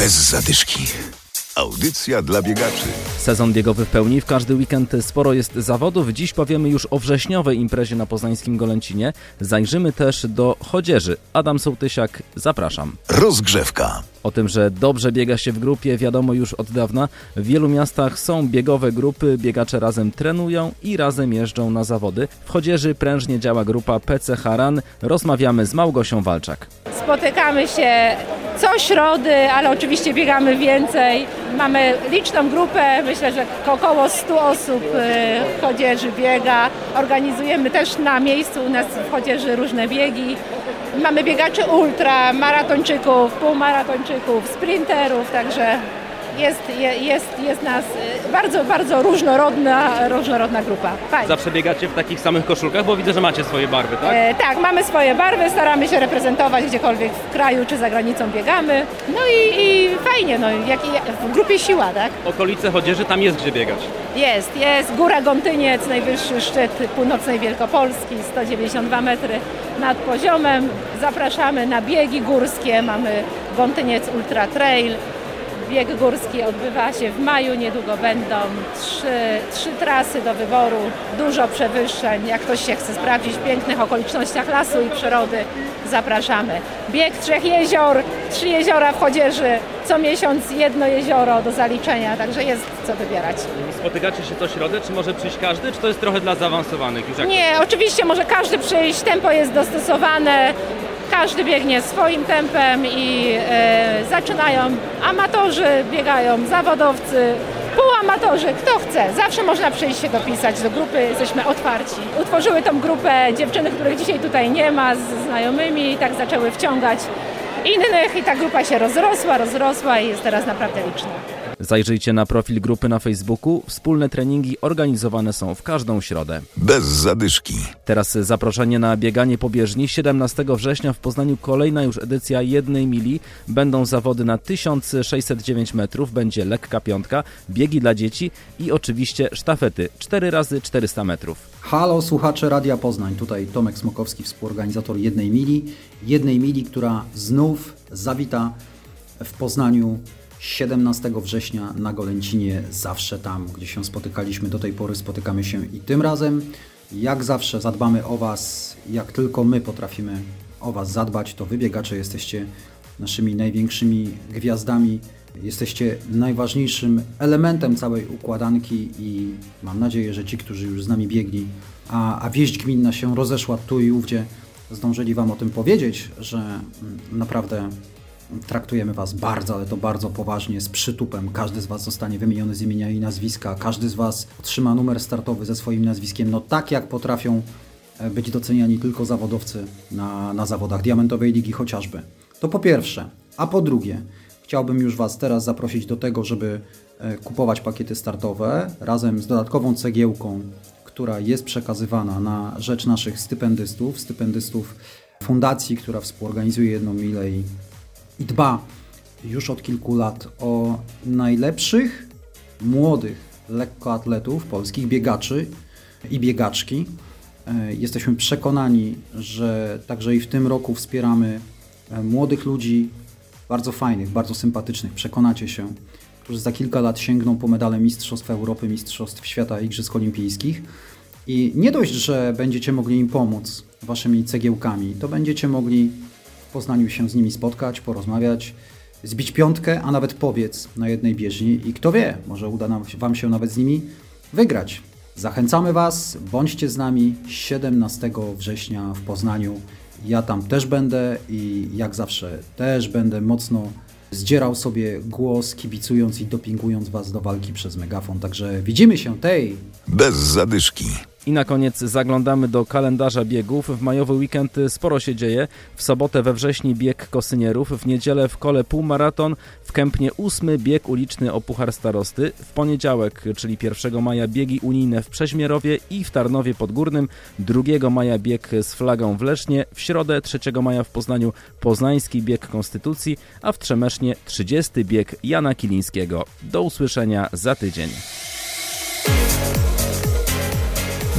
Bez zadyszki. Audycja dla biegaczy. Sezon biegowy w pełni, w każdy weekend sporo jest zawodów. Dziś powiemy już o wrześniowej imprezie na poznańskim Golęcinie. Zajrzymy też do chodzieży. Adam Sołtysiak, zapraszam. Rozgrzewka. O tym, że dobrze biega się w grupie, wiadomo już od dawna. W wielu miastach są biegowe grupy, biegacze razem trenują i razem jeżdżą na zawody. W chodzieży prężnie działa grupa PC Haran. Rozmawiamy z Małgosią Walczak. Spotykamy się co środy, ale oczywiście biegamy więcej. Mamy liczną grupę, myślę, że około 100 osób y, w chodzieży biega. Organizujemy też na miejscu u nas w chodzieży różne biegi. Mamy biegaczy ultra, maratończyków, półmaratończyków, sprinterów, także jest, jest, jest nas y, bardzo, bardzo różnorodna, różnorodna grupa. Fajnie. Zawsze biegacie w takich samych koszulkach, bo widzę, że macie swoje barwy, tak? E, tak, mamy swoje barwy, staramy się reprezentować gdziekolwiek w kraju czy za granicą biegamy. No i, i fajnie, no, jak, jak, w grupie siła, tak? Okolice chodzieży, tam jest gdzie biegać. Jest, jest. Góra Gątyniec, najwyższy szczyt północnej Wielkopolski, 192 metry nad poziomem. Zapraszamy na biegi górskie, mamy Gątyniec Ultra Trail. Bieg górski odbywa się w maju, niedługo będą trzy, trzy trasy do wyboru, dużo przewyższeń. Jak ktoś się chce sprawdzić w pięknych okolicznościach lasu i przyrody, zapraszamy. Bieg Trzech Jezior, trzy jeziora w Chodzieży, co miesiąc jedno jezioro do zaliczenia, także jest co wybierać. Spotykacie się co środę, czy może przyjść każdy, czy to jest trochę dla zaawansowanych? Już jak... Nie, oczywiście może każdy przyjść, tempo jest dostosowane, każdy biegnie swoim tempem i e, zaczynają amatorzy, biegają zawodowcy, półamatorzy, kto chce. Zawsze można przyjść się dopisać do grupy, jesteśmy otwarci. Utworzyły tą grupę dziewczyny, których dzisiaj tutaj nie ma, z znajomymi i tak zaczęły wciągać innych i ta grupa się rozrosła, rozrosła i jest teraz naprawdę liczna. Zajrzyjcie na profil grupy na Facebooku. Wspólne treningi organizowane są w każdą środę. Bez zadyszki. Teraz zaproszenie na bieganie po bieżni. 17 września w Poznaniu kolejna już edycja jednej mili. Będą zawody na 1609 metrów, będzie lekka piątka, biegi dla dzieci i oczywiście sztafety 4 razy 400 metrów. Halo słuchacze Radia Poznań, tutaj Tomek Smokowski, współorganizator jednej mili. Jednej mili, która znów zawita w Poznaniu 17 września na Golęcinie, zawsze tam, gdzie się spotykaliśmy do tej pory, spotykamy się i tym razem. Jak zawsze zadbamy o Was, jak tylko my potrafimy o Was zadbać, to wybiegacze jesteście naszymi największymi gwiazdami, jesteście najważniejszym elementem całej układanki i mam nadzieję, że ci, którzy już z nami biegli, a, a wieść gminna się rozeszła tu i ówdzie, zdążyli Wam o tym powiedzieć, że mm, naprawdę traktujemy Was bardzo, ale to bardzo poważnie, z przytupem. Każdy z Was zostanie wymieniony z imienia i nazwiska, każdy z Was otrzyma numer startowy ze swoim nazwiskiem, no tak jak potrafią e, być doceniani tylko zawodowcy na, na zawodach Diamentowej Ligi chociażby. To po pierwsze. A po drugie, chciałbym już Was teraz zaprosić do tego, żeby e, kupować pakiety startowe razem z dodatkową cegiełką, która jest przekazywana na rzecz naszych stypendystów, stypendystów fundacji, która współorganizuje jedną milę i i dba już od kilku lat o najlepszych młodych lekkoatletów, polskich biegaczy i biegaczki. E, jesteśmy przekonani, że także i w tym roku wspieramy e, młodych ludzi, bardzo fajnych, bardzo sympatycznych, przekonacie się, którzy za kilka lat sięgną po medale Mistrzostw Europy, Mistrzostw Świata, Igrzysk Olimpijskich. I nie dość, że będziecie mogli im pomóc waszymi cegiełkami, to będziecie mogli w Poznaniu się z nimi spotkać, porozmawiać, zbić piątkę, a nawet powiedz na jednej bieżni i kto wie, może uda nam, Wam się nawet z nimi wygrać. Zachęcamy Was, bądźcie z nami 17 września w Poznaniu. Ja tam też będę i jak zawsze też będę mocno zdzierał sobie głos, kibicując i dopingując Was do walki przez megafon. Także widzimy się tej. Bez zadyszki. I na koniec zaglądamy do kalendarza biegów. W majowy weekend sporo się dzieje. W sobotę we wrześniu bieg kosynierów, w niedzielę w kole półmaraton, w Kępnie ósmy bieg uliczny o Puchar Starosty, w poniedziałek, czyli 1 maja biegi unijne w Przeźmierowie i w Tarnowie Podgórnym, 2 maja bieg z flagą w Lesznie, w środę 3 maja w Poznaniu poznański bieg Konstytucji, a w Trzemesznie 30 bieg Jana Kilińskiego. Do usłyszenia za tydzień.